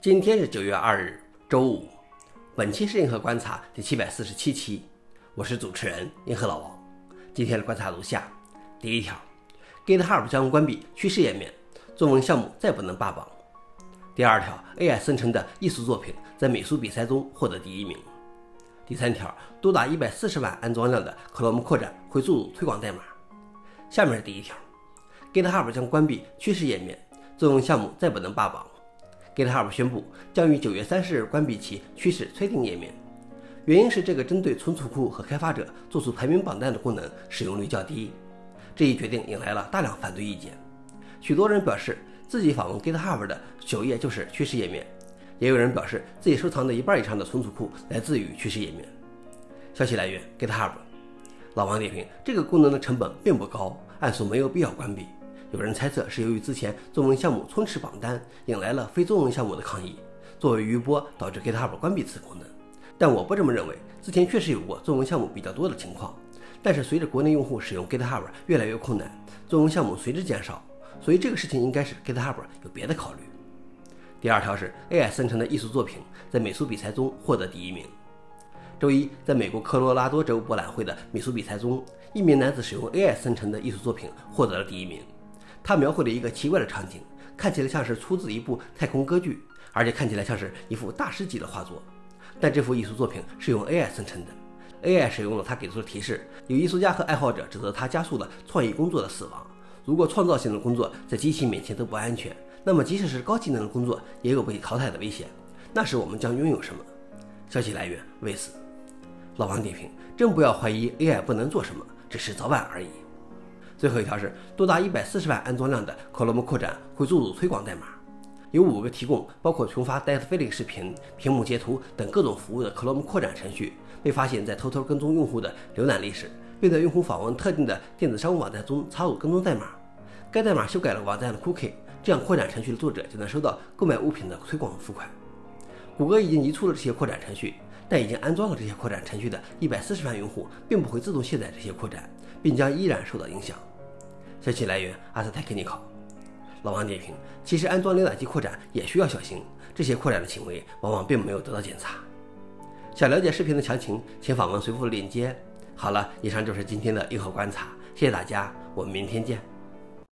今天是九月二日，周五。本期是银河观察第七百四十七期，我是主持人银河老王。今天的观察如下：第一条，GitHub 将关闭趋势页面，作文项目再不能霸榜。第二条，AI 生成的艺术作品在美术比赛中获得第一名。第三条，多达一百四十万安装量的 Chrome 扩展会注入推广代码。下面是第一条，GitHub 将关闭趋势页面，作文项目再不能霸榜。GitHub 宣布将于九月三十日关闭其趋势催定页面，原因是这个针对存储库和开发者做出排名榜单的功能使用率较低。这一决定引来了大量反对意见，许多人表示自己访问 GitHub 的首页就是趋势页面，也有人表示自己收藏的一半以上的存储库来自于趋势页面。消息来源：GitHub。老王点评：这个功能的成本并不高，按说没有必要关闭。有人猜测是由于之前作文项目充斥榜单，引来了非作文项目的抗议，作为余波导致 GitHub 关闭此功能。但我不这么认为，之前确实有过作文项目比较多的情况。但是随着国内用户使用 GitHub 越来越困难，作文项目随之减少，所以这个事情应该是 GitHub 有别的考虑。第二条是 AI 生成的艺术作品在美术比赛中获得第一名。周一，在美国科罗拉多州博览会的美术比赛中，一名男子使用 AI 生成的艺术作品获得了第一名。他描绘了一个奇怪的场景，看起来像是出自一部太空歌剧，而且看起来像是一幅大师级的画作。但这幅艺术作品是用 AI 生成的，AI 使用了他给出的提示。有艺术家和爱好者指责他加速了创意工作的死亡。如果创造性的工作在机器面前都不安全，那么即使是高技能的工作也有被淘汰的危险。那时我们将拥有什么？消息来源：为此。老王点评：真不要怀疑 AI 不能做什么，只是早晚而已。最后一条是多达一百四十万安装量的 Chrome 扩展会注入推广代码。有五个提供包括群发 Netflix 视频、屏幕截图等各种服务的 Chrome 扩展程序被发现，在偷偷跟踪用户的浏览历史，并在用户访问特定的电子商务网站中插入跟踪代码。该代码修改了网站的 Cookie，这样扩展程序的作者就能收到购买物品的推广付款。谷歌已经移除了这些扩展程序，但已经安装了这些扩展程序的一百四十万用户并不会自动卸载这些扩展，并将依然受到影响。消息来源：阿斯泰克尼考。老王点评：其实安装浏览器扩展也需要小心，这些扩展的行为往往并没有得到检查。想了解视频的详情，请访问随附的链接。好了，以上就是今天的硬核观察，谢谢大家，我们明天见。